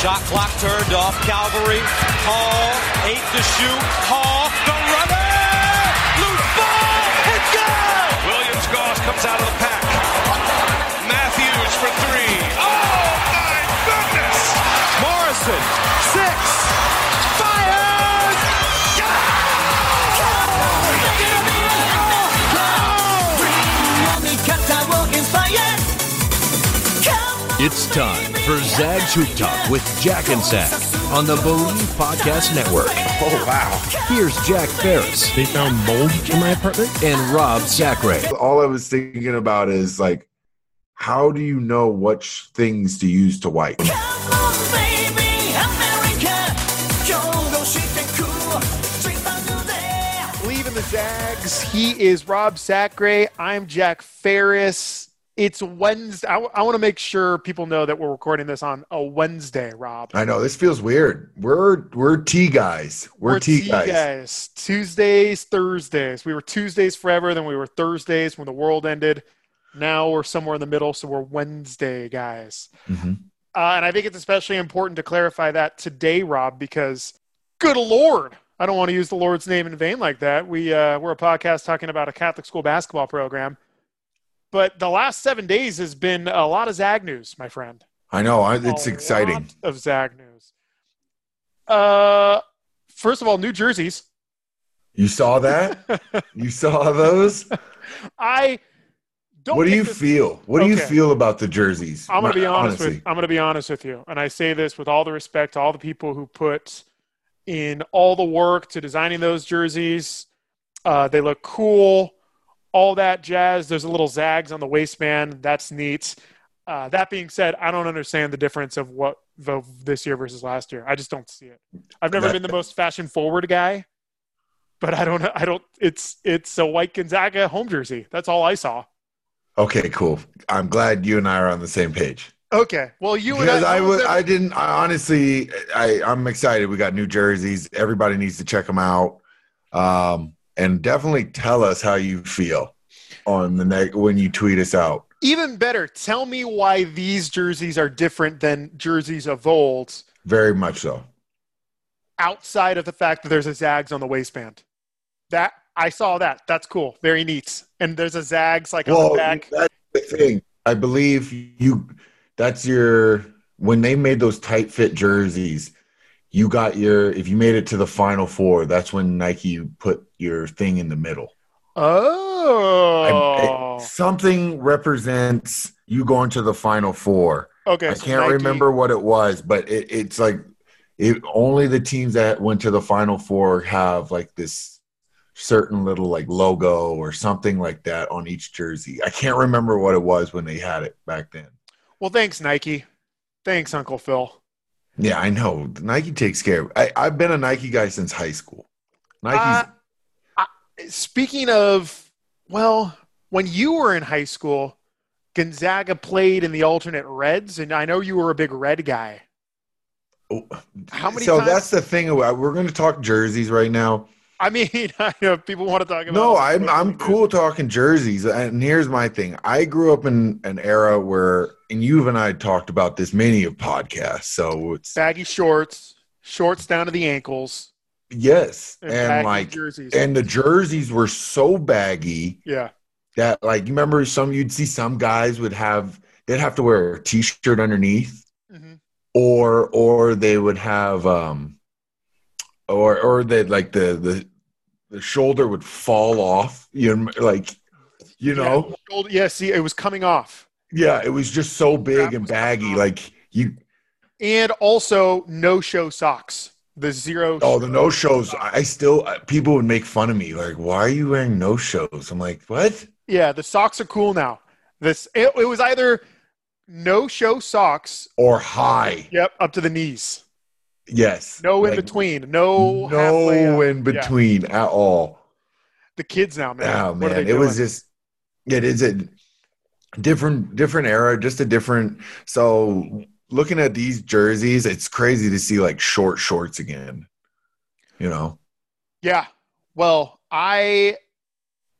Shot clock turned off. Calvary. Hall. Eight to shoot. Hall. The runner. Loose ball. It's good. Williams Goss comes out of the pack. Matthews for three. Oh my goodness! Morrison. Six. Fires. It's time for Zag's Hoop Talk with Jack and Zag on the Believe Podcast Network. Oh, wow. Here's Jack Ferris They found mold in my apartment? and Rob Zachary. All I was thinking about is like, how do you know which things to use to wipe? Believe in the Zags. He is Rob Sacre. I'm Jack Ferris. It's Wednesday. I, want to make sure people know that we're recording this on a Wednesday, Rob. I know this feels weird. We're we're tea guys. We're, tea, guys. Tuesdays, Thursdays. We were Tuesdays forever, then we were Thursdays when the world ended. Now we're somewhere in the middle, so we're Wednesday guys. Mhm. Uh, and I think it's especially important to clarify that today, Rob, because good Lord, I don't want to use the Lord's name in vain like that. We uh, we're a podcast talking about a Catholic school basketball program, but the last seven days has been a lot of Zag news, my friend. I know. I, it's A exciting. lot of Zag news. Uh, first of all, New Jerseys. You saw that? you saw those? I don't. what do you this- feel? What do you feel about the jerseys? I'm gonna be honest Honestly. with I'm gonna be honest with you, and I say this with all the respect to all the people who put in all the work to designing those jerseys. Uh, they look cool, all that jazz. There's a little zags on the waistband. That's neat. Uh, that being said, I don't understand the difference of what the, this year versus last year. I just don't see it. I've never been the most fashion forward guy, but I don't. I don't. It's it's a white Gonzaga home jersey. That's all I saw. Okay, cool. I'm glad you and I are on the same page. Okay. Well, you Because and I, I, was, I didn't. I honestly, I, I'm excited. We got new jerseys. Everybody needs to check them out, um, and definitely tell us how you feel on the next when you tweet us out. Even better, tell me why these jerseys are different than jerseys of old Very much so. outside of the fact that there's a Zags on the waistband. That I saw that. That's cool. Very neat. And there's a Zags like on the back. that's the thing. I believe you. That's your when they made those tight fit jerseys. You got your if you made it to the final four. That's when Nike put your thing in the middle. I- Oh. it- something represents you going to the final four. okay. I so can't Nike- remember what it was, but it, it's like it, only the teams that went to the final four have like this certain little like logo or something like that on each jersey. I can't remember what it was when they had it back then. Well, thanks, Nike. Thanks, Uncle Phil. Yeah, I know. Nike takes care of I, I've been a Nike guy since high school. Nike's Uh, Speaking of, well, when you were in high school, Gonzaga played in the alternate reds, and I know you were a big red guy. Oh, How many so times- that's the thing. We're going to talk jerseys right now. I mean, I know people want to talk about. No. I'm I'm cool talking jerseys. And here's my thing. I grew up in an era where, and you and I talked about this many of podcasts. So it's Baggy shorts, shorts down to the ankles, yes, and, and like, jerseys. and the jerseys were so baggy yeah, that like you remember some you'd see some guys would have they'd have to wear a t-shirt underneath, Mhm. or or they would have um or or that like the the the shoulder would fall off. You know, like you know, Yeah, yeah, see, it was coming off. Yeah, it was just so big and baggy. Like you, And also no show socks. The zero oh, the no shows. I still people would make fun of me. Like, why are you wearing no shows? I'm like, what? Yeah, the socks are cool now. This it, it was either no show socks, Or high? yep, up to the knees. Yes. No in between. No No in Yeah. between at all. The kids now, man. Oh man, it was just it is a different different era, just a different. So looking at these jerseys, it's crazy to see like short shorts again. You know, Yeah. Well, I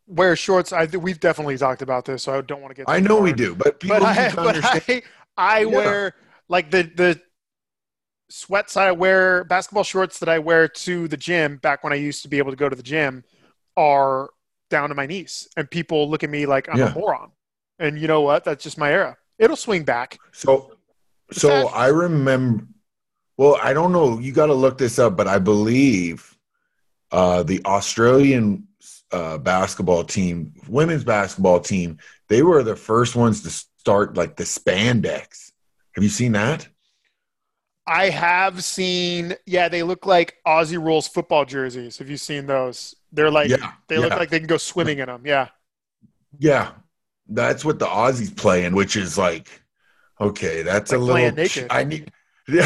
wear shorts. I we've definitely talked about this, so I don't want to get. I know far we do, but people But I, but understand. I, I Yeah. wear like the the sweats I wear, basketball shorts that I wear to the gym back when I used to be able to go to the gym are down to my knees, and people look at me like I'm Yeah. a moron. And you know what? That's just my era. It'll swing back. So, so. I remember. Well, I don't know. You got to look this up, but I believe uh, the Australian uh, basketball team, women's basketball team, they were the first ones to start like the spandex. Have you seen that? I have seen, yeah, they look like Aussie rules football jerseys. Have you seen those? They're like, Yeah, they look like they can go swimming in them. Yeah. Yeah, that's what the Aussies playing, which is like, okay, that's Like a little. naked. I need. Yeah,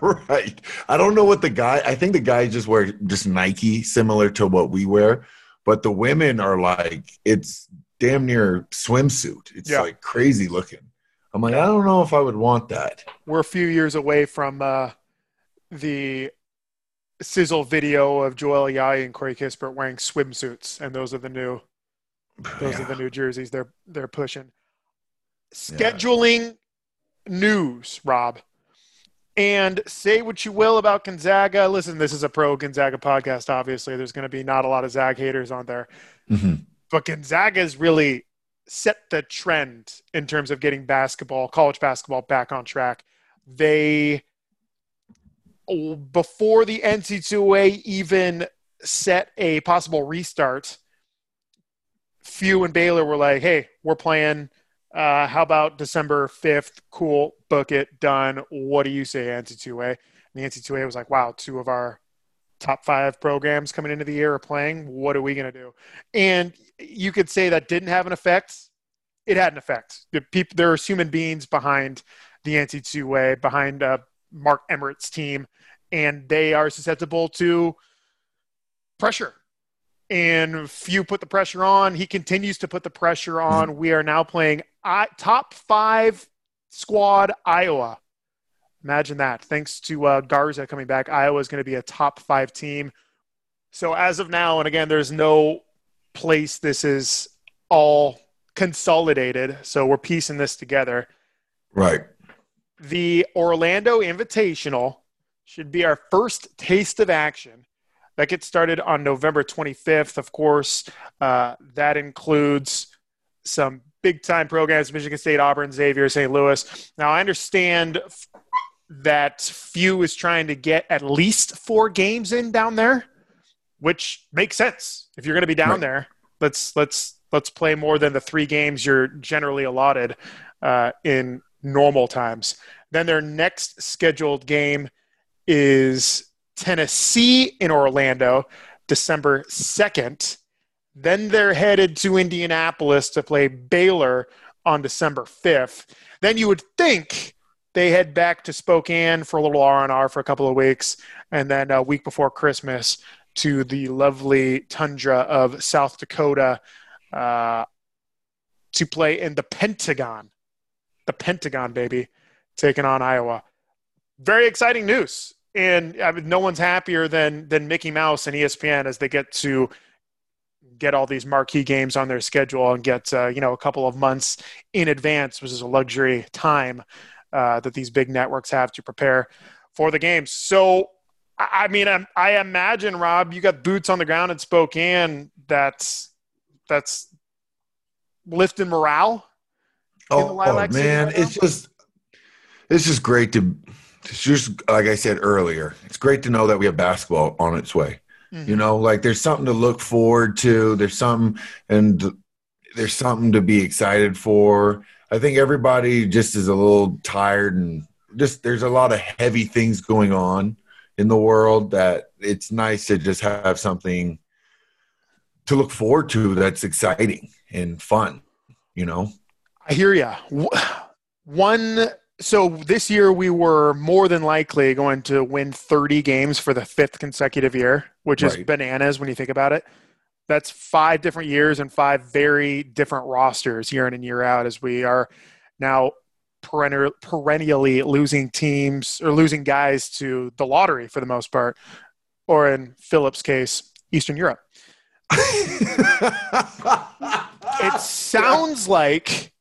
right. I don't know what the guy. I think the guys just wear just Nike, similar to what we wear, but the women are like it's damn near swimsuit. It's Yeah. like crazy looking. I'm like, I don't know if I would want that. We're a few years away from uh, the sizzle video of Joel Ayayi and Corey Kispert wearing swimsuits, and those are the new those are the new jerseys they're they're pushing. Scheduling news, Rob. And say what you will about Gonzaga. Listen, this is a pro Gonzaga podcast. Obviously, there's going to be not a lot of Zag haters on there. Mhm. but Gonzaga's really set the trend in terms of getting basketball, college basketball back on track. They, before the NC2A even set a possible restart, Few and Baylor were like, hey, we're playing. Uh, how about December 5th? Cool, book it, done. What do you say, NC2A? And the NC2A was like, wow, two of our top five programs coming into the year are playing. What are we going to do? And you could say that didn't have an effect. It had an effect. The people, there's human beings behind the NC2A, behind uh, Mark Emmert's team, and they are susceptible to pressure. And Few put the pressure on. He continues to put the pressure on. We are now playing I, top five squad Iowa. Imagine that. Thanks to uh, Garza coming back, Iowa is going to be a top five team. So as of now, and again, there's no place this is all consolidated. So we're piecing this together. Right. The Orlando Invitational should be our first taste of action. That gets started on November 25th. Of course, uh, that includes some big time programs Michigan State, Auburn, Xavier, St. Louis. Now, I understand f- that Few is trying to get at least four games in down there, which makes sense. If you're going to be down Right. there, let's let's let's play more than the three games you're generally allotted uh, in normal times. Then their next scheduled game is Tennessee in Orlando, December 2nd. Then they're headed to Indianapolis to play Baylor on December 5th. Then you would think they head back to Spokane for a little R&R for a couple of weeks and then a week before Christmas to the lovely tundra of South Dakota uh, to play in the Pentagon. The Pentagon, baby, taking on Iowa. Very exciting news. And I mean, no one's happier than than Mickey Mouse and ESPN as they get to get all these marquee games on their schedule and get uh, you know a couple of months in advance, which is a luxury time uh, that these big networks have to prepare for the games. So, I I mean, I, I imagine Rob, you got boots on the ground in Spokane. That's that's lifting morale. Oh, oh man, right it's just it's just great to it's just like I said earlier, it's great to know that we have basketball on its way. You mm-hmm. know, like there's something to look forward to. There's something, and there's something to be excited for. I think everybody just is a little tired and just there's a lot of heavy things going on in the world that it's nice to just have something to look forward to that's exciting and fun, you know? I hear ya. One. So this year we were more than likely going to win 30 games for the fifth consecutive year, which is bananas when you think about it. That's five different years and five very different rosters year in and year out as we are now perennial, perennially losing teams or losing guys to the lottery for the most part, or in Filip's case, Eastern Europe. It sounds like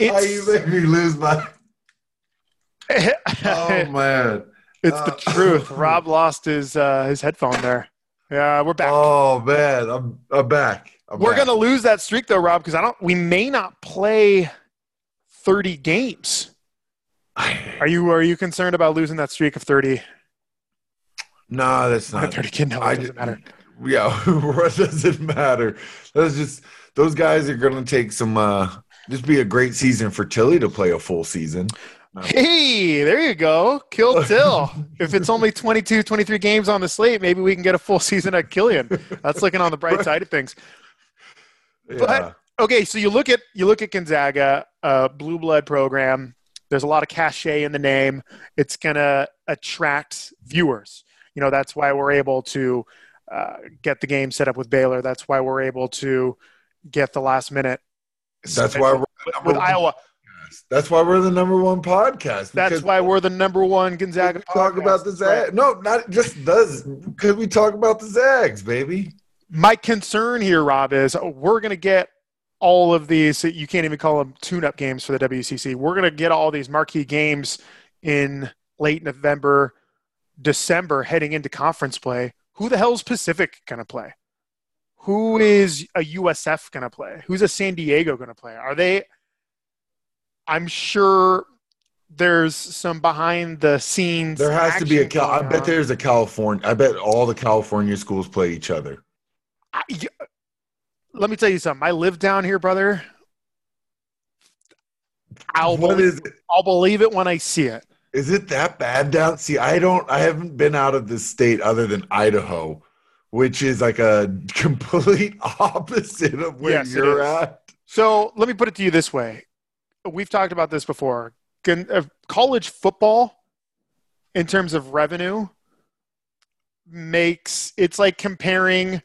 How you it's, make me lose my Oh man. it's the Uh, truth. Rob lost his uh, his headphone there. Yeah, we're back. Oh man, I'm I'm back. I'm we're back. gonna lose that streak though, Rob, because I don't. We may not play thirty games. Are you are you concerned about losing that streak of thirty? No, that's not. Thirty kid, no, I it doesn't matter. Yeah, what does it matter? That's just those guys are going to take some. uh Just be a great season for Tillie to play a full season. Hey, there you go. Kill Till. if it's only 22, 23 games on the slate, maybe we can get a full season at Killian. That's looking on the bright side of things. Yeah. okay, so you look at you look at Gonzaga, uh, blue blood program. There's a lot of cachet in the name. It's gonna attract viewers. You know that's why we're able to uh, get the game set up with Baylor. That's why we're able to get the last minute. That's why we're with, with Iowa. Podcast. That's why we're the number one podcast. That's why we're the number one Gonzaga. talk about the podcast. That's right. Zags. No, not just does because we talk about the Zags, baby. My concern here, Rob, is we're going to get all of these. You can't even call them tune-up games for the WCC. We're going to get all these marquee games in late November, December, heading into conference play. Who the hell's Pacific going to play? Who is a USF going to play? Who's a San Diego going to play? Are they? I'm sure there's some behind the scenes. There has to be a Cal. I bet on. there's a California. I bet all the California schools play each other. I, let me tell you something. I live down here, brother. I'll What believe, is it? I'll believe it when I see it. Is it that bad down? See, I don't. I haven't been out of this state other than Idaho, which is like a complete opposite of where Yes, you're at. So let me put it to you this way. We've talked about this before. Con- uh, college football, in terms of revenue, makes it's like comparing.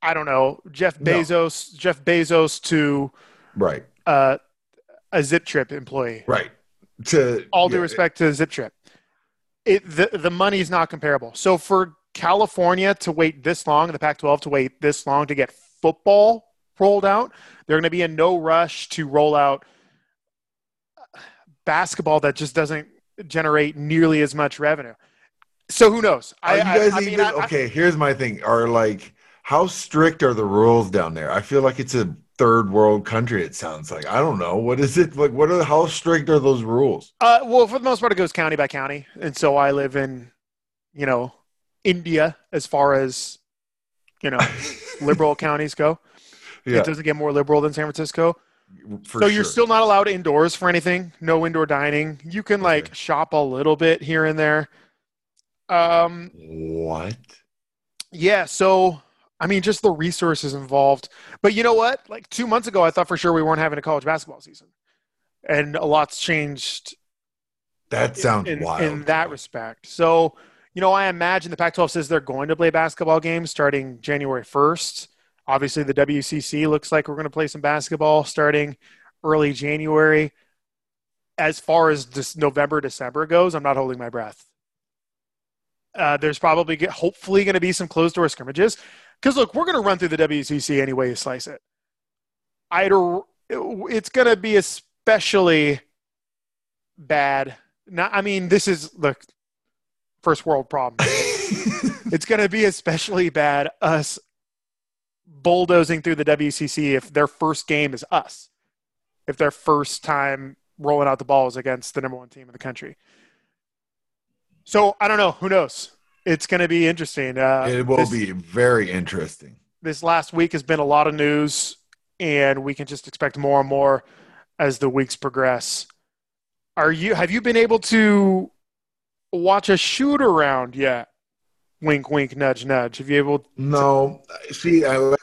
I don't know Jeff No. Bezos, Jeff Bezos to Right. uh, a Zip Trip employee. Right. To all due yeah, respect to Zip Trip, it the the money is not comparable. So for California to wait this long, the Pac-12 to wait this long to get football rolled out, they're going to be in no rush to roll out basketball that just doesn't generate nearly as much revenue. So who knows? Are you guys I even I- I- okay? Here's my thing: Are like how strict are the rules down there? I feel like it's a third world country. It sounds like I don't know what is it like. What are how strict are those rules? Uh, well, for the most part, it goes county by county, and so I live in, you know, India as far as, you know, liberal counties go. Yeah, It doesn't get more liberal than San Francisco. for so sure. you're still not allowed indoors for anything. No indoor dining. You can like Okay. shop a little bit here and there. Um, what? yeah. So I mean, just the resources involved. But you know what? Like two months ago, I thought for sure we weren't having a college basketball season, and a lot's changed That sounds in, wild. in that respect. So, you know, I imagine the Pac 12 says they're going to play basketball games starting January 1st. Obviously, the WCC looks like we're going to play some basketball starting early January. As far as this November, December goes, I'm not holding my breath. Uh, there's probably, get, hopefully, going to be some closed door scrimmages. Because, look, we're going to run through the WCC any way you slice it. I'd, it's going to be especially bad not, I mean, this is the first world problem. it's going to be especially bad us bulldozing through the WCC if their first game is us. If their first time rolling out the balls against the number one team in the country. So I don't know. Who knows? It's going to be interesting. Uh, it will this, be very interesting. This last week has been a lot of news, and we can just expect more and more as the weeks progress. Are you? Have you been able to watch a shoot around yet? Wink, wink, nudge, nudge. Have you able? To- no. See, I,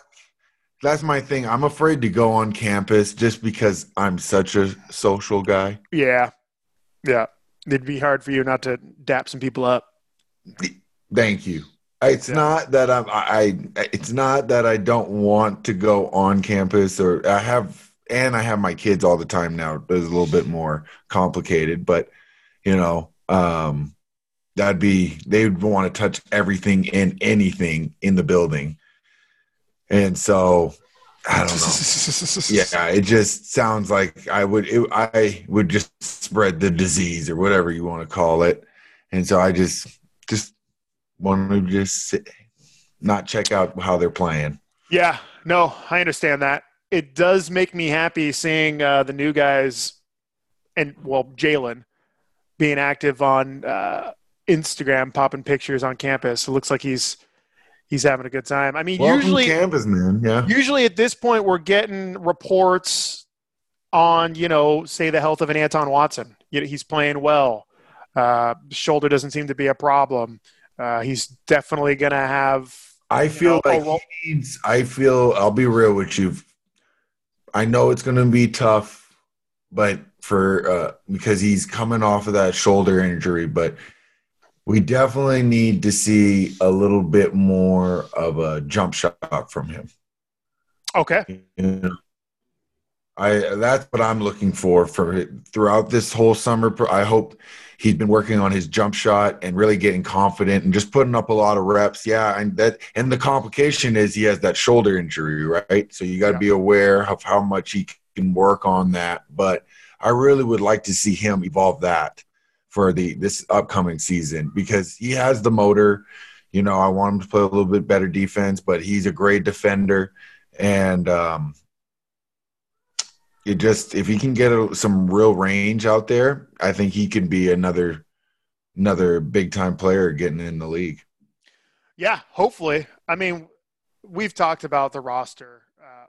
that's my thing. I'm afraid to go on campus just because I'm such a social guy. Yeah, yeah. It'd be hard for you not to dap some people up. Thank you. It's yeah. not that I'm. I. It's not that I don't want to go on campus, or I have, and I have my kids all the time now. It's a little bit more complicated, but you know, um, that'd be they would want to touch everything and anything in the building, and so I don't know. yeah, it just sounds like I would. It, I would just spread the disease or whatever you want to call it, and so I just just want to just sit, not check out how they're playing. Yeah, no, I understand that. It does make me happy seeing uh, the new guys, and well, Jalen being active on uh, Instagram, popping pictures on campus. It looks like he's he's having a good time. I mean, Welcome usually campus man, yeah. Usually at this point, we're getting reports on you know, say the health of an Anton Watson. You know, he's playing well. Uh, shoulder doesn't seem to be a problem. Uh, he's definitely going to have. I feel know, like he needs. I feel. I'll be real with you. I know it's going to be tough, but for uh, because he's coming off of that shoulder injury, but we definitely need to see a little bit more of a jump shot from him. Okay. You know, I that's what I'm looking for for throughout this whole summer. I hope he's been working on his jump shot and really getting confident and just putting up a lot of reps. Yeah, and that and the complication is he has that shoulder injury, right? So you got to yeah. be aware of how much he can work on that. But I really would like to see him evolve that for the this upcoming season because he has the motor. You know, I want him to play a little bit better defense, but he's a great defender, and um, it just if he can get a, some real range out there, I think he can be another another big time player getting in the league. Yeah, hopefully. I mean, we've talked about the roster. Uh,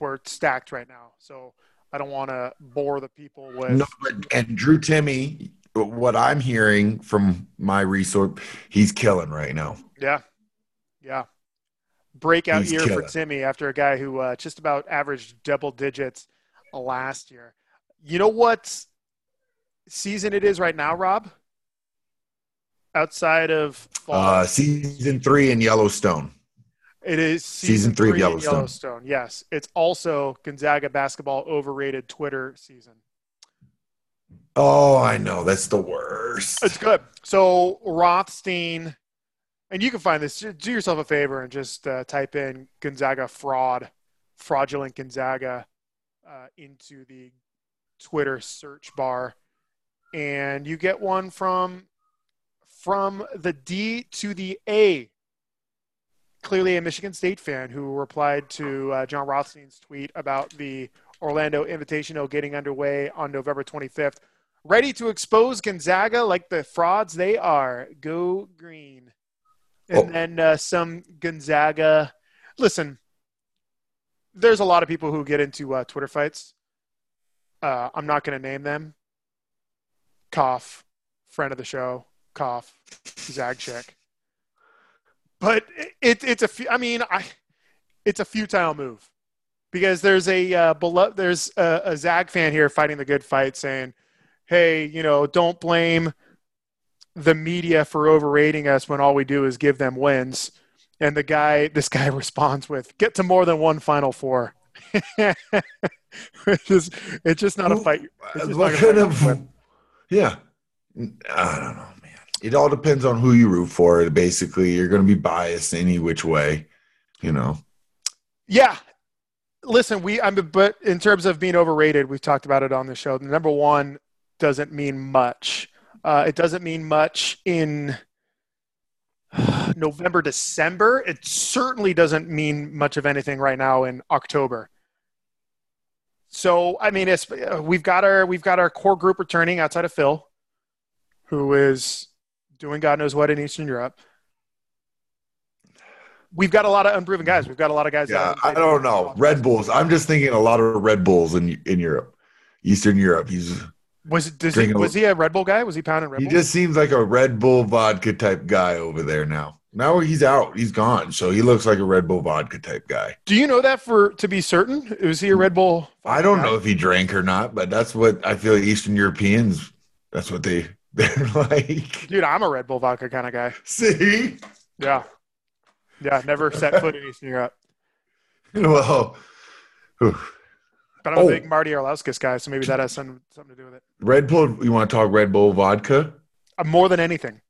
we're stacked right now, so I don't want to bore the people with. No, but and Drew Timme, what I'm hearing from my resource, he's killing right now. Yeah, yeah. Breakout he's year killing. for Timme after a guy who uh, just about averaged double digits last year. You know what season it is right now, Rob? Outside of uh, season three in Yellowstone. It is season, season three, three, of Yellowstone. Yellowstone. Yes, it's also Gonzaga basketball overrated Twitter season. Oh, I know. That's the worst. It's good. So Rothstein, and you can find this. Do yourself a favor and just uh, type in Gonzaga fraud, fraudulent Gonzaga, uh, into the Twitter search bar, and you get one from from the D to the A. Clearly, a Michigan State fan who replied to uh, Jon Rothstein's tweet about the Orlando Invitational getting underway on November 25th ready to expose Gonzaga like the frauds they are. Go green. And oh. then uh, some Gonzaga. Listen, there's a lot of people who get into uh, Twitter fights. Uh, I'm not going to name them. Cough, friend of the show. Cough, Zag check. But it, it's a. I mean, I. It's a futile move because there's a uh, beloved. There's a, a Zag fan here fighting the good fight, saying hey, you know, don't blame the media for overrating us when all we do is give them wins. And the guy, this guy responds with, get to more than one Final Four. it's, just, it's just not a fight. What kind of, yeah. I don't know, man. It all depends on who you root for. Basically, you're going to be biased any which way, you know. Yeah. Listen, we, I'm, but in terms of being overrated, we've talked about it on the show. Number one, doesn't mean much. Uh, it doesn't mean much in November, December. It certainly doesn't mean much of anything right now in October. So I mean, it's, uh, we've got our we've got our core group returning outside of Phil, who is doing God knows what in Eastern Europe. We've got a lot of unproven guys. We've got a lot of guys. Yeah, I don't know. Red. Bulls. I'm just thinking a lot of Red Bulls in in Europe, Eastern Europe. He's Was he, a- was he a Red Bull guy? Was he pounding Red he Bull? He just seems like a Red Bull vodka type guy over there now. Now he's out. He's gone. So he looks like a Red Bull vodka type guy. Do you know that for to be certain? Was he a Red Bull? I don't guy? know if he drank or not, but that's what I feel Eastern Europeans. That's what they they're like. Dude, I'm a Red Bull vodka kind of guy. See, Yeah, yeah. Never set foot in Eastern Europe, well, whew. But I'm a Oh. big Marty Arlauskas guy, so maybe that has some, something to do with it. Red Bull. You want to talk Red Bull vodka? Uh, more than anything.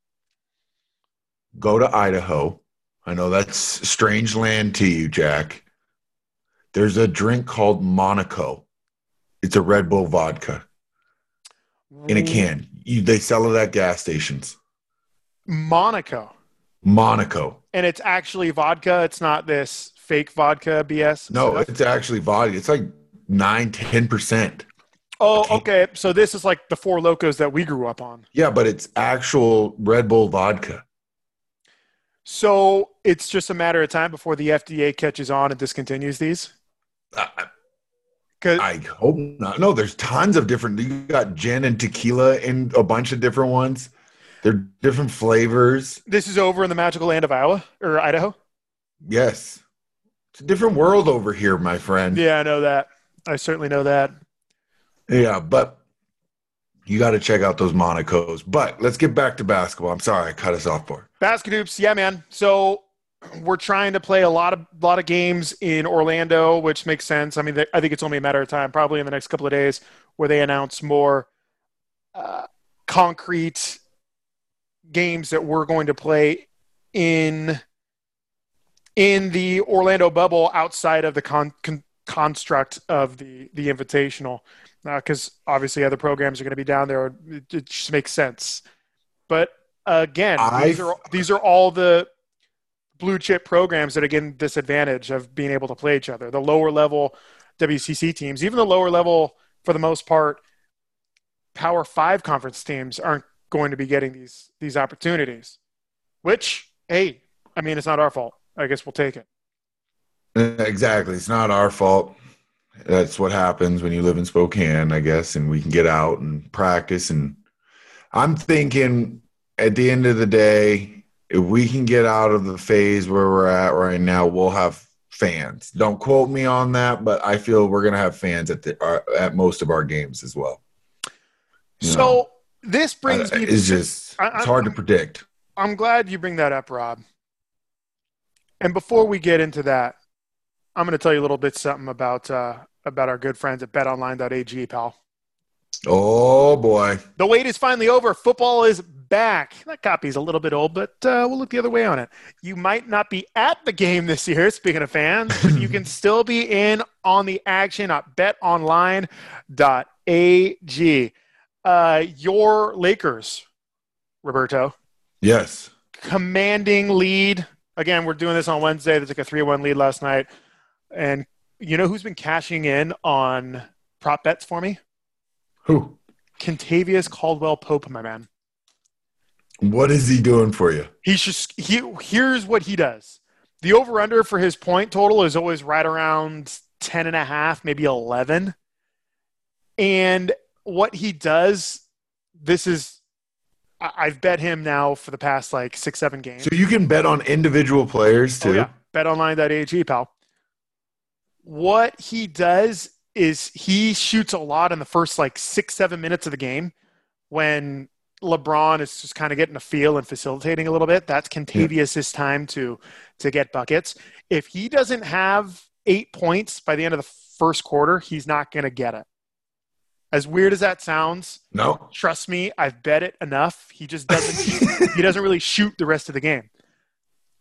Go to Idaho. I know that's strange land to you, Jack. There's a drink called Monaco. It's a Red Bull vodka in a can. You, they sell it at gas stations. Monaco, Monaco. and it's actually vodka. It's not this fake vodka BS. No, stuff. it's actually vodka. It's like nine, ten percent. Oh, okay. So this is like the four locos that we grew up on. Yeah, but it's actual Red Bull vodka. So it's just a matter of time before the FDA catches on and discontinues these. I, I hope not. No, there's tons of different. You got gin and tequila in a bunch of different ones. They're different flavors. this is over in the magical land of Iowa or Idaho. Yes, it's a different world over here, my friend. Yeah, I know that. I certainly know that. Yeah, but you got to check out those Monacos. But let's get back to basketball. I'm sorry I cut us off for. Basket hoops, yeah, man. So we're trying to play a lot of lot of games in Orlando, which makes sense. I mean, I think it's only a matter of time, probably in the next couple of days, where they announce more uh, concrete games that we're going to play in in the Orlando bubble outside of the con- con- construct of the the invitational, uh, because obviously other programs are going to be down there. It, it just makes sense. But again, these are these are all the blue chip programs that are getting this advantage of being able to play each other. The lower level WCC teams, even the lower level, for the most part, Power Five conference teams aren't going to be getting these these opportunities. Which, hey, I mean, it's not our fault. I guess we'll take it. Exactly. It's not our fault. That's what happens when you live in Spokane, I guess, and we can get out and practice. And I'm thinking at the end of the day, if we can get out of the phase where we're at right now, we'll have fans. Don't quote me on that, but I feel we're going to have fans at the uh, at most of our games as well. You So know, this brings I- me. it's to, just I- it's I'm- hard to predict. I'm glad you bring that up, Rob. And before we get into that, I'm going to tell you a little bit something about uh, about our good friends at BetOnline.ag, pal. Oh boy, The wait is finally over. Football is back. That copy's a little bit old, but uh, we'll look the other way on it. You might not be at the game this year, speaking of fans, but you can still be in on the action at betonline.ag. Uh, your Lakers, Roberto, yes. commanding lead. Again, we're doing this on Wednesday. They took a 3 1 lead last night. And you know who's been cashing in on prop bets for me? Who? Kentavious Caldwell Pope, my man. What is he doing for you? He's just he here's what he does. The over under for his point total is always right around 10 and a half, maybe 11. And what he does, this is I've bet him now for the past like six, seven games. So you can bet on individual players oh, too. Oh, yeah. BetOnline.ag, pal. What he does is he shoots a lot in the first like six, seven minutes of the game when LeBron is just kind of getting a feel and facilitating a little bit. That's Kentavious' time to to get buckets. If he doesn't have eight points by the end of the first quarter, he's not going to get it. As weird as that sounds, No. trust me, I've bet it enough. He just doesn't he doesn't really shoot the rest of the game.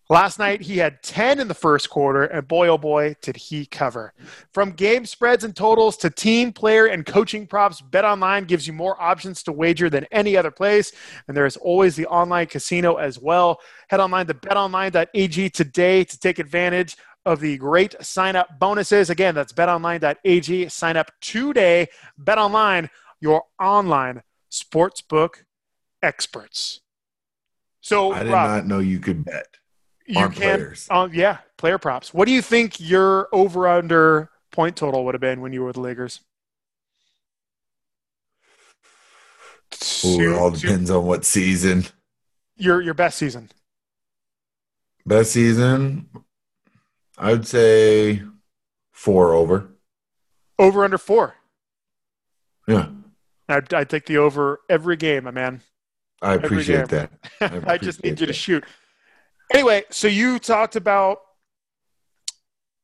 Last night he had 10 in the first quarter, and boy oh boy did he cover. From game spreads and totals to team, player, and coaching props, BetOnline gives you more options to wager than any other place, and there is always the online casino as well. Head online to betonline.ag today to take advantage of the great sign up bonuses. Again, that's betonline.ag. Sign up today. BetOnline, your online sportsbook experts. So, I did Rob, not know you could bet. You can, uh, yeah, player props. What do you think your over under point total would have been when you were with the Lakers? Ooh, it all depends on what season. your your best season. Best season, I'd say four over. Over under four. Yeah, I'd, I'd take the over every game, my man. I appreciate that. I, just need appreciate you to shoot. Anyway, so you talked about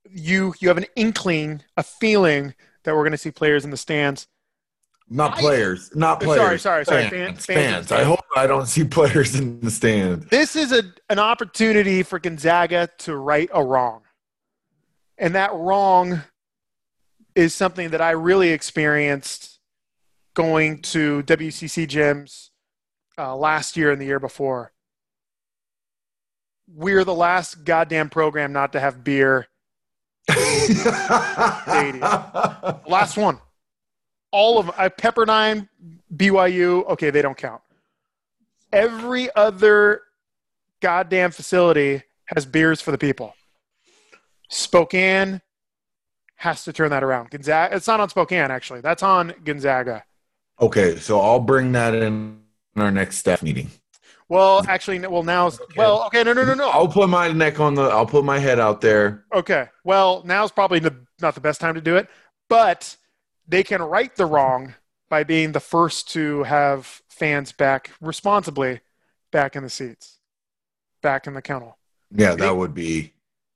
you you have an inkling, a feeling that we're going to see players in the stands. Not I- players, not players. sorry, sorry, Fans, fans- fans fans. I hope I don't see players in the stand. This is a an opportunity for Gonzaga to right a wrong, and that wrong is something that I really experienced going to WCC gyms uh, last year and the year before. We're the last goddamn program not to have beer. Last one. All of I Pepperdine, BYU. Okay, they don't count. Every other goddamn facility has beers for the people. Spokane has to turn that around. Gonzaga. It's not on Spokane actually. That's on Gonzaga. okay, so I'll bring that in our next staff meeting. Well, actually, well now. Well, okay, no, no, no, no. I'll put my neck on the. I'll put my head out there. Okay. Well, now's probably the, not the best time to do it, but they can right the wrong by being the first to have fans back responsibly back in the seats, back in the kennel. Yeah, that would be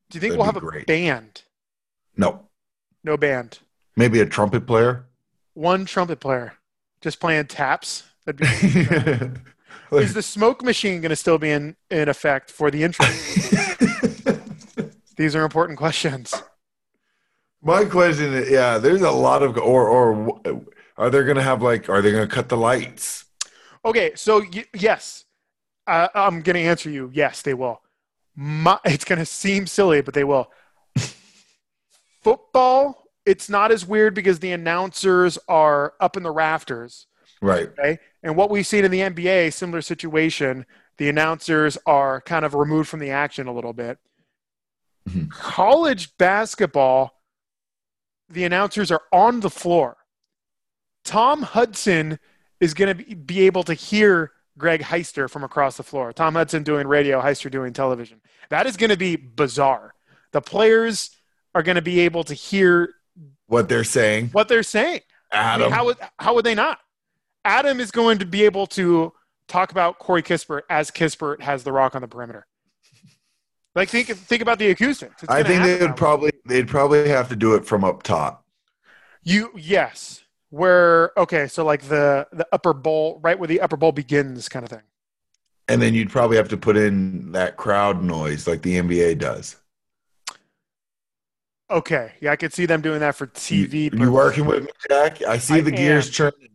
Do you think we'll have a great. band? no. No band. Maybe a trumpet player. One trumpet player just playing taps. That'd be, is the smoke machine going to still be in, in effect for the intro? These are important questions. My question is, yeah, there's a lot of, or or are they going to have like, are they going to cut the lights? Okay, so y- yes, uh, I'm going to answer you. Yes, they will. My, it's going to seem silly, but they will. Football, it's not as weird because the announcers are up in the rafters. Right. Okay, and what we've seen in the NBA, similar situation. The announcers are kind of removed from the action a little bit. Mhm. College basketball, the announcers are on the floor. Tom Hudson is going to be, able to hear Greg Heister from across the floor. Tom Hudson doing radio, Heister doing television. That is going to be bizarre. The players are going to be able to hear What they're saying, what they're saying. I mean, Adam. how would how would they not? Adam is going to be able to talk about Corey Kispert as Kispert has the rock on the perimeter. Like think think about the acoustics. I think they happen that would way. probably they'd probably have to do it from up top. you yes where okay so like the the upper bowl right where the upper bowl begins kind of thing. And then you'd probably have to put in that crowd noise like the NBA does. Okay, yeah, I could see them doing that for TV. You, you working with me, Jack? I see I the gears am. turning.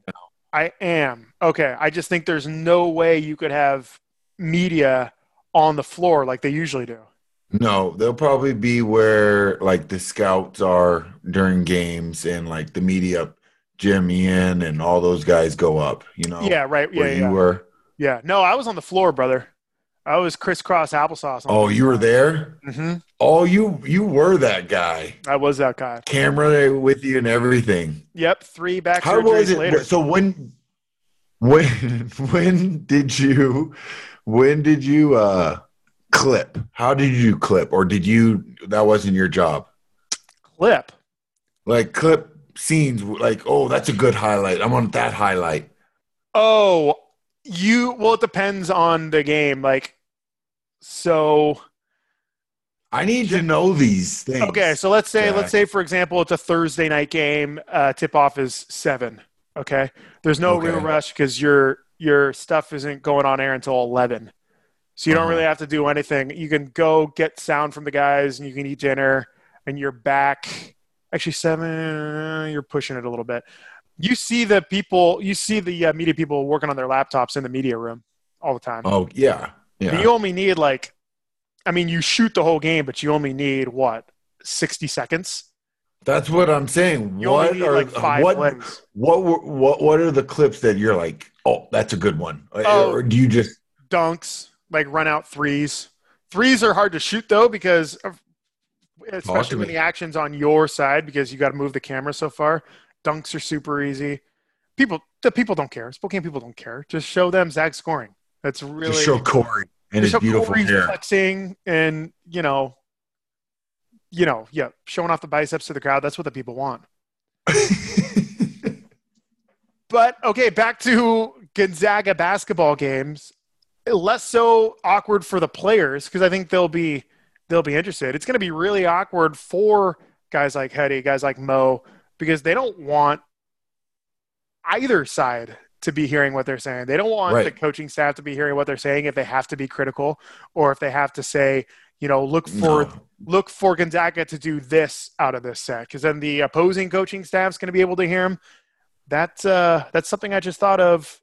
I am okay. I just think there's no way you could have media on the floor like they usually do. No, they'll probably be where like the scouts are during games and like the media, Jim Meehan and all those guys go up. You know, Yeah, right. Yeah, where you yeah. were. Yeah, no, I was on the floor, brother. I was crisscross applesauce. Oh, you were there. hmm Oh, you you were that guy. I was that guy. Camera with you and everything. Yep, three back How was it? later. So when when when did you when did you uh clip? How did you clip, or did you that wasn't your job? Clip. Like clip scenes, like oh, that's a good highlight. I'm on that highlight. Oh, you. Well, it depends on the game. Like, so I need to know these things. okay. So let's say, let's say, for example, it's a Thursday night game. Uh, tip off is seven. Okay. There's no Okay. real rush because your your stuff isn't going on air until eleven. So you don't Uh-huh. really have to do anything. You can go get sound from the guys, and you can eat dinner, and you're back. Actually, seven. You're pushing it a little bit. You see the people. You see the uh, media people working on their laptops in the media room all the time. Oh yeah, yeah. You only need like, I mean, you shoot the whole game, but you only need what 60 seconds. That's what I'm saying. You what only need are like five what, what were- what what are the clips that you're like, oh, that's a good one, Oh. or do you just Dunks, like run out threes. Threes are hard to shoot though because of, especially when the action's on your side because you got to move the camera so far. Dunks are super easy. People, the people don't care. Spokane people don't care. Just show them Zach scoring. That's really just show Corey and his beautiful Corey hair? flexing and you know, you know, yeah, showing off the biceps to the crowd. That's what the people want. But okay, back to Gonzaga basketball games. Less so awkward for the players because I think they'll be they'll be interested. It's going to be really awkward for guys like Hetty, guys like Mo, because they don't want either side to be hearing what they're saying. They don't want Right. the coaching staff to be hearing what they're saying if they have to be critical or if they have to say, you know, look for No. look for Gonzaga to do this out of this set because then the opposing coaching staff's going to be able to hear him. That's uh, that's something I just thought of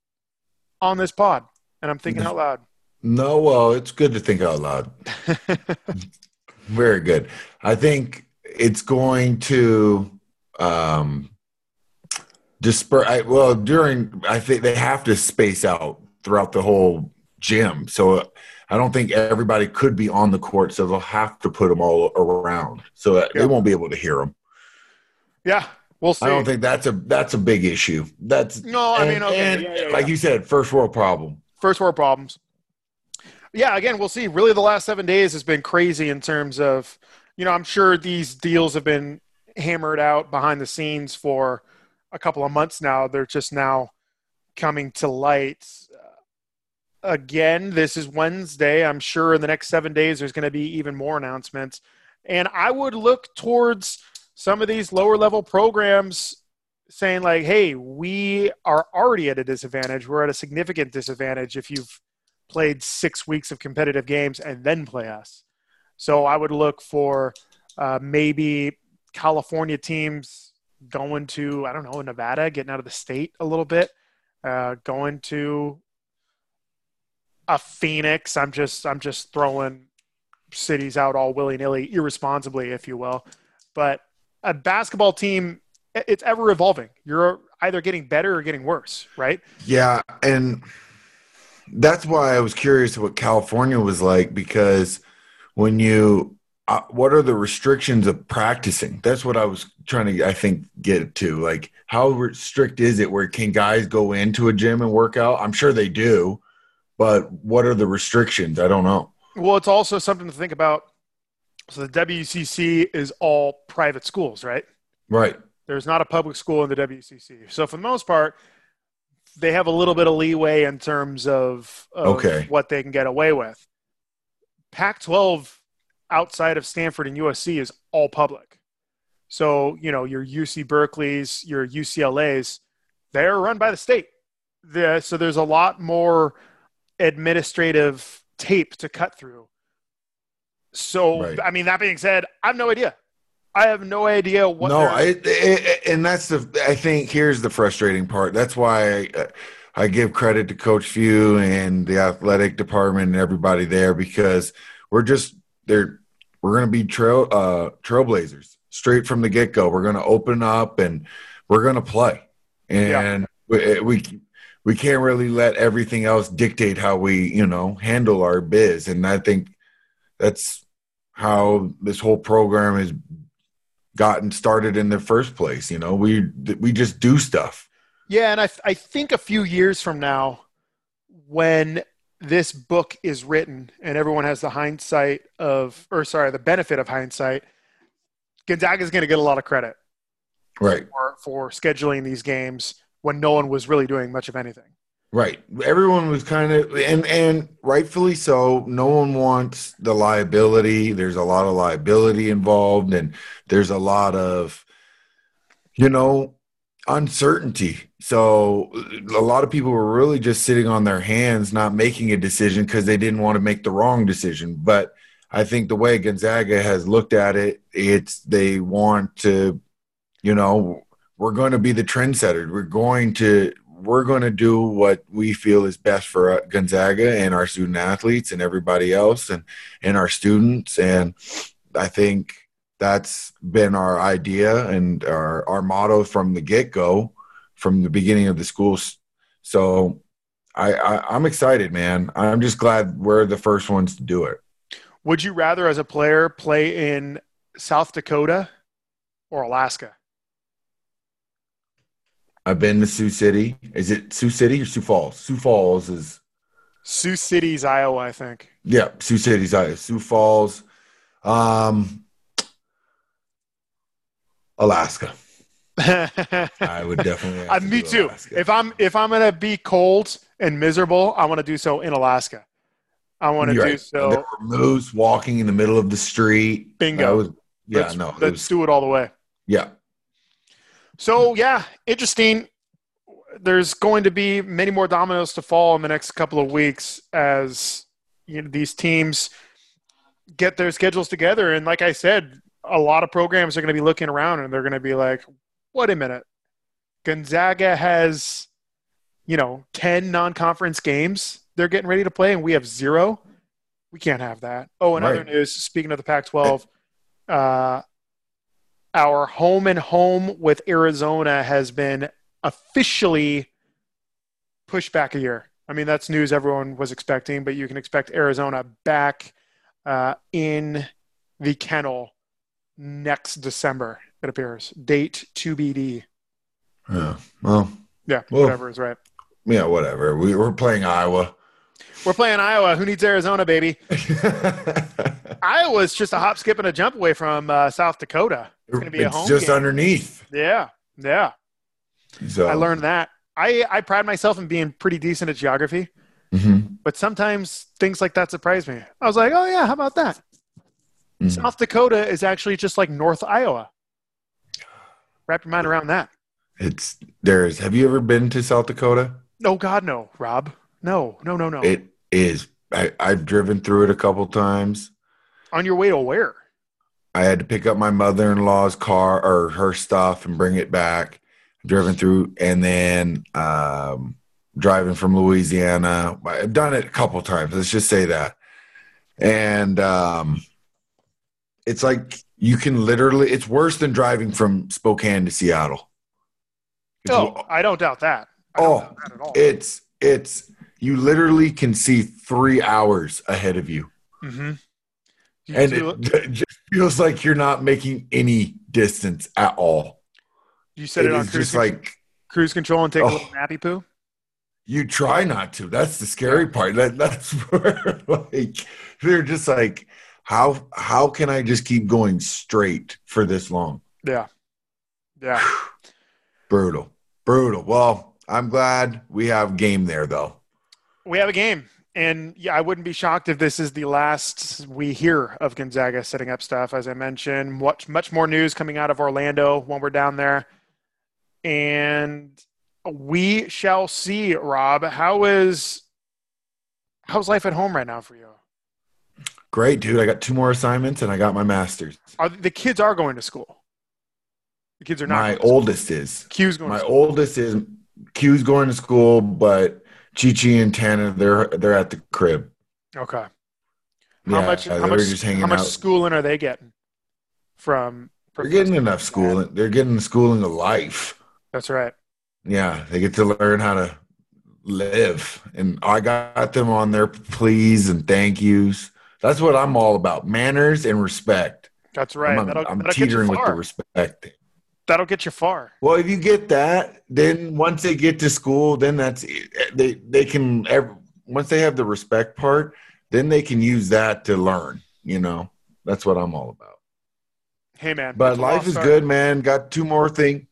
on this pod, and I'm thinking out loud. No, well, it's good to think out loud. Very good. I think it's going to um disperse. I, well, during I think they have to space out throughout the whole gym. So uh, I don't think everybody could be on the court. So they'll have to put them all around. So that Yeah. they won't be able to hear them. Yeah, we'll see. I don't think that's a that's a big issue. That's No, I mean, okay, and yeah, yeah, like you said, first world problem. first world problems. Yeah, again, we'll see. Really, the last seven days has been crazy in terms of, you know, I'm sure these deals have been hammered out behind the scenes for a couple of months now. They're just now coming to light. Uh, again, this is Wednesday. I'm sure in the next seven days there's going to be even more announcements. And I would look towards some of these lower level programs saying like, "Hey, we are already at a disadvantage. We're at a significant disadvantage if you've played six weeks of competitive games and then play us." So I would look for uh, maybe California teams going to I don't know Nevada, getting out of the state a little bit, uh, going to a Phoenix. I'm just I'm just throwing cities out all willy nilly, irresponsibly, if you will. But a basketball team, it's ever evolving. You're either getting better or getting worse, right? Yeah, and that's why I was curious what California was like because when you uh, what are the restrictions of practicing? That's what I was trying to I think get to. Like how strict is it where can guys go into a gym and work out? I'm sure they do, but what are the restrictions? I don't know. Well, it's also something to think about. So the WCC is all private schools, right? Right. There's not a public school in the WCC. So for the most part, they have a little bit of leeway in terms of, of Okay. what they can get away with. Pac-12 outside of Stanford and USC is all public. So, you know, your UC Berkeley's, your UCLA's, they're run by the state. The, so there's a lot more administrative tape to cut through. So, Right. I mean, that being said, I have no idea. I have no idea what. no, I, and that's the. I think here's the frustrating part. That's why I, I give credit to Coach Few and the athletic department and everybody there because we're just they're we're going to be trail uh, trailblazers straight from the get go. We're going to open up and we're going to play, and we, we we can't really let everything else dictate how we you know handle our biz. And I think that's how this whole program has gotten started in the first place. You know, we we just do stuff. Yeah, and I, I think a few years from now, when this book is written and everyone has the hindsight of, or sorry, the benefit of hindsight, Gonzaga is going to get a lot of credit Right, for, for scheduling these games when no one was really doing much of anything. right. Everyone was kind of and and rightfully so. No one wants the liability. There's a lot of liability involved, and there's a lot of you know uncertainty. So a lot of people were really just sitting on their hands, not making a decision because they didn't want to make the wrong decision. But I think the way Gonzaga has looked at it, it's they want to, you know, we're going to be the trendsetters. We're going to we're going to do what we feel is best for uh, Gonzaga and our student athletes and everybody else and and our students. And I think that's been our idea and our, our motto from the get go, from the beginning of the schools. So I, I, I'm excited, man. I'm just glad we're the first ones to do it. Would you rather, as a player, play in South Dakota or Alaska? I've been to Sioux City. Is it Sioux City or Sioux Falls? Sioux Falls is Sioux City's Iowa, I think. yeah, Sioux City's Iowa. Sioux Falls, um, Alaska. I would definitely. Uh, me too. Alaska. If I'm if I'm gonna be cold and miserable, I want to do so in Alaska. I want to do right. so. There were moose walking in the middle of the street. Bingo. Was- yeah, let's, no, let's was- do it all the way. yeah. So yeah, interesting. There's going to be many more dominoes to fall in the next couple of weeks as you know these teams get their schedules together. And like I said, a lot of programs are going to be looking around and they're going to be like, "Wait a minute, Gonzaga has, you know, ten non-conference games they're getting ready to play, and we have zero. We can't have that." Oh, and other news. Speaking of the Pac-12, uh, our home and home with Arizona has been officially pushed back a year. I mean, that's news everyone was expecting, but you can expect Arizona back uh, in the kennel next December, it appears. Date to BD. Yeah. Well, Yeah, Well- whatever is right. yeah, whatever. We're playing Iowa. We're playing Iowa. Who needs Arizona, baby? Iowa's just a hop, skip, and a jump away from uh, South Dakota. It's going to be a home just game. underneath. yeah, yeah. So I learned that. I, I pride myself in being pretty decent at geography, Mhm. but sometimes things like that surprise me. I was like, oh, yeah, how about that? Mhm. South Dakota is actually just like North Iowa. Wrap your mind around that. It's there's. Have you ever been to South Dakota? No, God, no, Rob. No, no, no, no. It is. I, I've driven through it a couple times. On your way to where? I had to pick up my mother in law's car or her stuff and bring it back. Driven through, and then um, driving from Louisiana. I've done it a couple times. Let's just say that. And um, it's like you can literally. It's worse than driving from Spokane to Seattle. It's, Oh, I don't doubt that. I Oh, doubt that at all. it's it's you literally can see three hours ahead of you. mm-hmm. You and it, it just feels like you're not making any distance at all. you set it, It on is cruise, just like cruise control and take Oh. a little nappy poo. you try not to. That's the scary part. That that's where like they're just like, how how can I just keep going straight for this long? Yeah, yeah. Brutal, brutal. Well, I'm glad we have game there though. We have a game, and yeah, I wouldn't be shocked if this is the last we hear of Gonzaga setting up stuff. As I mentioned, much much more news coming out of Orlando when we're down there, and we shall see. Rob, how is how's life at home right now for you? Great, dude. I got two more assignments and I got my master's. Are the kids are going to school? The kids are not. My going to school. oldest is. Q's going. My to school. oldest is Q's going to school, but Chi Chi and Tana they're they're at the crib. Okay. How Yeah, much? Uh, they're How much? just hanging How much out. schooling are they getting from? They're getting enough schooling. They're getting the schooling of life. That's right. Yeah, they get to learn how to live, and I got them on their please and thank yous. That's what I'm all about: manners and respect. That's right. I'm, that'll, I'm that'll teetering with the respect. That'll get you far. Well, if you get that, then once they get to school, then that's they they can once they have the respect part, then they can use that to learn. You know, that's what I'm all about. Hey man, But life is good, man. Got two more things.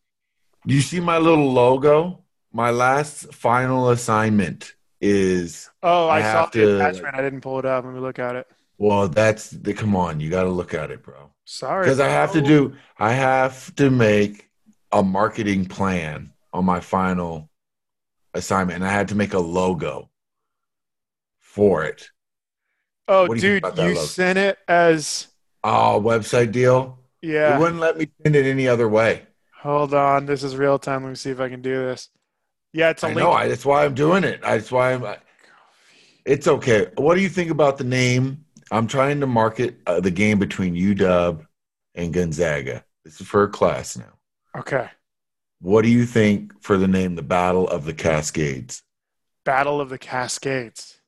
You see my little logo? My last final assignment is Oh, I, I saw the to- attachment. I didn't pull it up. Let me look at it. well, that's the come on, you got to look at it, bro. Sorry, Because I have to do, I have to make a marketing plan on my final assignment, and I had to make a logo for it. Oh, what do you dude, think about that you logo? sent it as Oh, website deal. It yeah. wouldn't let me send it any other way. Hold on, this is real time. Let me see if I can do this. Yeah, it's a I link. know. I, that's why I'm doing it. That's why I'm. I, it's okay. What do you think about the name? I'm trying to market uh, the game between UW and Gonzaga. This is for a class now. Okay. What do you think for the name The Battle of the Cascades? Battle of the Cascades.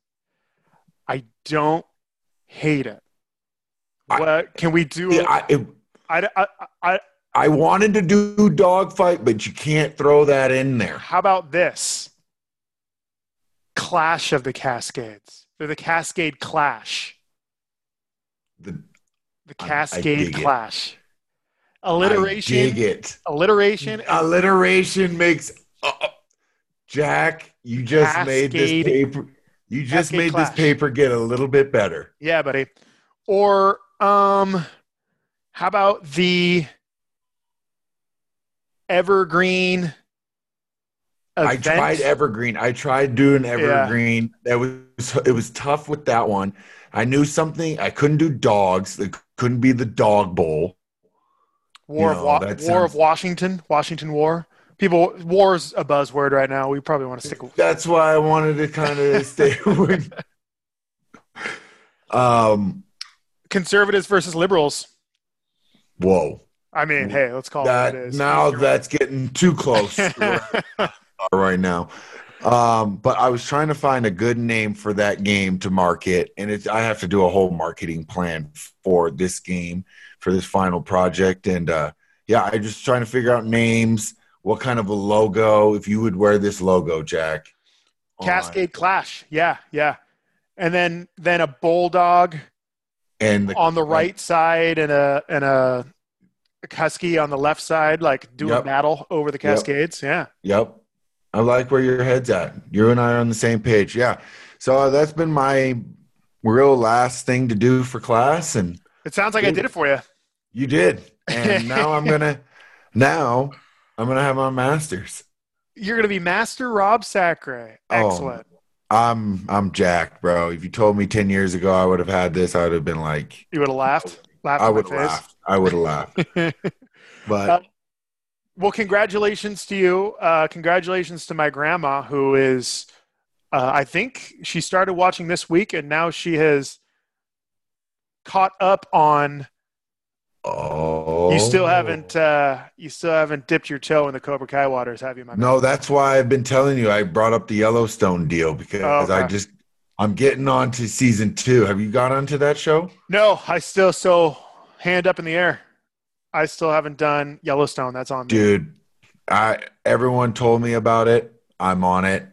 I don't hate it. I- What can we do? Yeah, I, it, I, I, I, I wanted to do dogfight, but you can't throw that in there. how about this? Clash of the Cascades. They're the Cascade Clash. The, The I- I Cascade dig it. Clash. I Alliteration. dig it. Alliteration. Alliteration makes. Uh, uh, Jack, you just made this paper. You just Cascade made Clash. this paper get a little bit better. Yeah, buddy. Or um how about the Evergreen I tried Evergreen. I tried doing Evergreen. That was it was tough with that one. I knew something. I couldn't do dogs. It couldn't be the dog bowl. War you of Wa- War of Washington, Washington War. People war is a buzzword right now. We probably want to stick with That's why I wanted to kind of stay with. Um. conservatives versus liberals. Whoa. I mean, hey, let's call That it what it is. now that's getting too close to where we are right now. Um, but I was trying to find a good name for that game to market, and it's I have to do a whole marketing plan for this game for this final project. And uh, yeah, I'm just trying to figure out names, what kind of a logo. If you would wear this logo, Jack, on- Cascade Clash. Yeah, yeah. And then then a bulldog and the, on the right side and a and a husky on the left side, like doing Yep. battle over the Cascades. Yeah. Yep. I like where your head's at. You and I are on the same page. Yeah. So uh, that's been my real last thing to do for class. And It sounds like I did it for you. you did. And now I'm going to, now I'm going to have my master's. You're gonna be Master Rob Sacre. Oh. Excellent. I'm, I'm jacked, bro. If you told me 10 years ago I would have had this, I would have been like, You would have laughed. Laughed I would have laughed. I would have laughed. But Uh, Well, congratulations to you. Uh, congratulations to my grandma, who is, uh, I think she started watching this week, and now she has caught up on. oh, You still haven't. Uh, you still haven't dipped your toe in the Cobra Kai waters, have you, my man? No, that's why I've been telling you. I brought up the Yellowstone deal because Oh, I just I'm getting on to season two. Have you got onto that show? No, I still so hand up in the air. I still haven't done Yellowstone. That's on me. Dude, I everyone told me about it. I'm on it.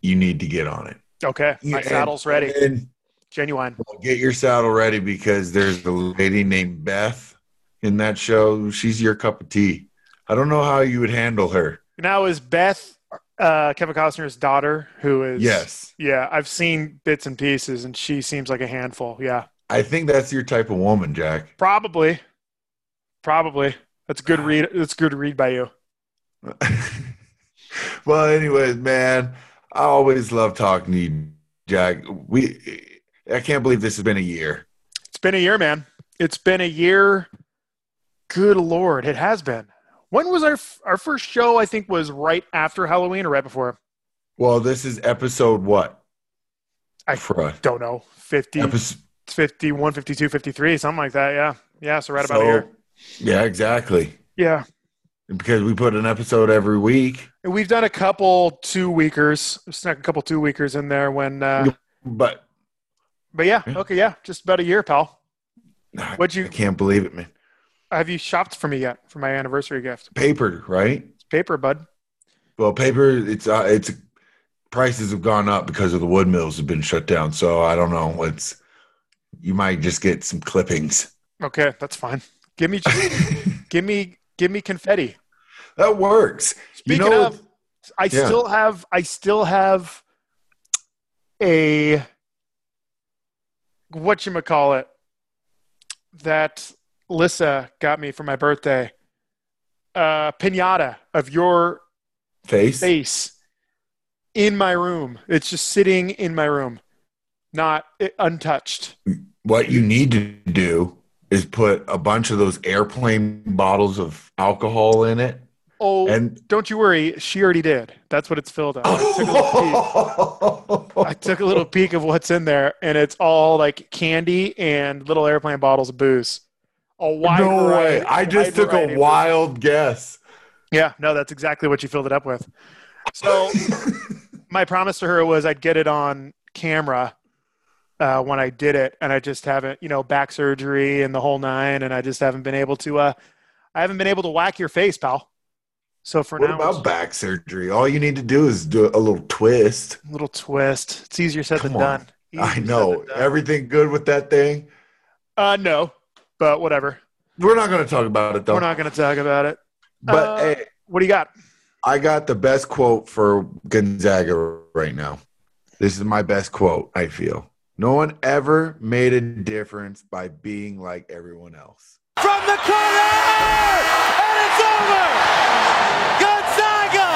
You need to get on it. Okay, my And- saddle's ready. and Genuine. get your saddle ready because there's a lady named Beth in that show. She's your cup of tea. I don't know how you would handle her. Now is Beth uh, Kevin Costner's daughter, who is Yes. Yeah, I've seen bits and pieces, and she seems like a handful. Yeah, I think that's your type of woman, Jack. probably, probably. That's a good ah. read. That's a good read by you. well, anyways, man, I always love talking to you, Jack. We I can't believe this has been a year. It's been a year, man. It's been a year. Good lord, it has been. When was our our first show? I think was right after Halloween or right before. Well, this is episode what? I For don't know. 50, Episode, 51, 52, 53, something like that. Yeah, yeah. So right about so- a year. Yeah, exactly. Yeah. Because we put an episode every week. And we've done a couple two weekers, snuck a couple two weekers in there when, uh, But but yeah, okay, yeah, just about a year, pal. What'd you. I can't believe it, man. have you shopped for me yet for my anniversary gift? Paper, right? It's paper, bud. Well, paper, it's uh, it's prices have gone up because of the wood mills have been shut down. So I don't know. It's you might just get some clippings. Okay, that's fine. Give me, give me, give me confetti. That works. Speaking you know, of, I Yeah. still have, I still have a what you call it that Lissa got me for my birthday. Uh, pinata of your face. face in my room. It's just sitting in my room, not untouched. What you need to do is put a bunch of those airplane bottles of alcohol in it, Oh, and don't you worry. She already did. That's what it's filled up. I took a little peek. Oh. I took a little peek of what's in there, and it's all like candy and little airplane bottles of booze. a wide no variety- way. I just took a wild guess. Yeah, no, that's exactly what you filled it up with. So my promise to her was I'd get it on camera uh, when I did it, and I just haven't, you know, back surgery and the whole nine, and I just haven't been able to. Uh, I haven't been able to whack your face, pal. So for What now, about back surgery? All you need to do is do a little twist. a little twist. It's easier said Come than on. done. Easier I know. done. Everything good with that thing? Uh, no, but whatever. We're not going to talk about it though. We're not going to talk about it. but Uh, hey, What do you got? I got the best quote for Gonzaga right now. This is my best quote, I feel. No one ever made a difference by being like everyone else. From the corner! And it's over! Gonzaga!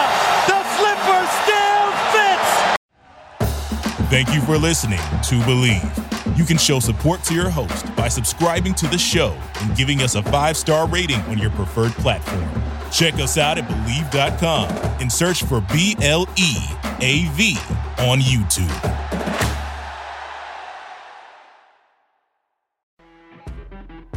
The flipper still fits! Thank you for listening to Bleav. You can show support to your host by subscribing to the show and giving us a five star rating on your preferred platform. Check us out at Bleav.com and search for B L E A V on YouTube.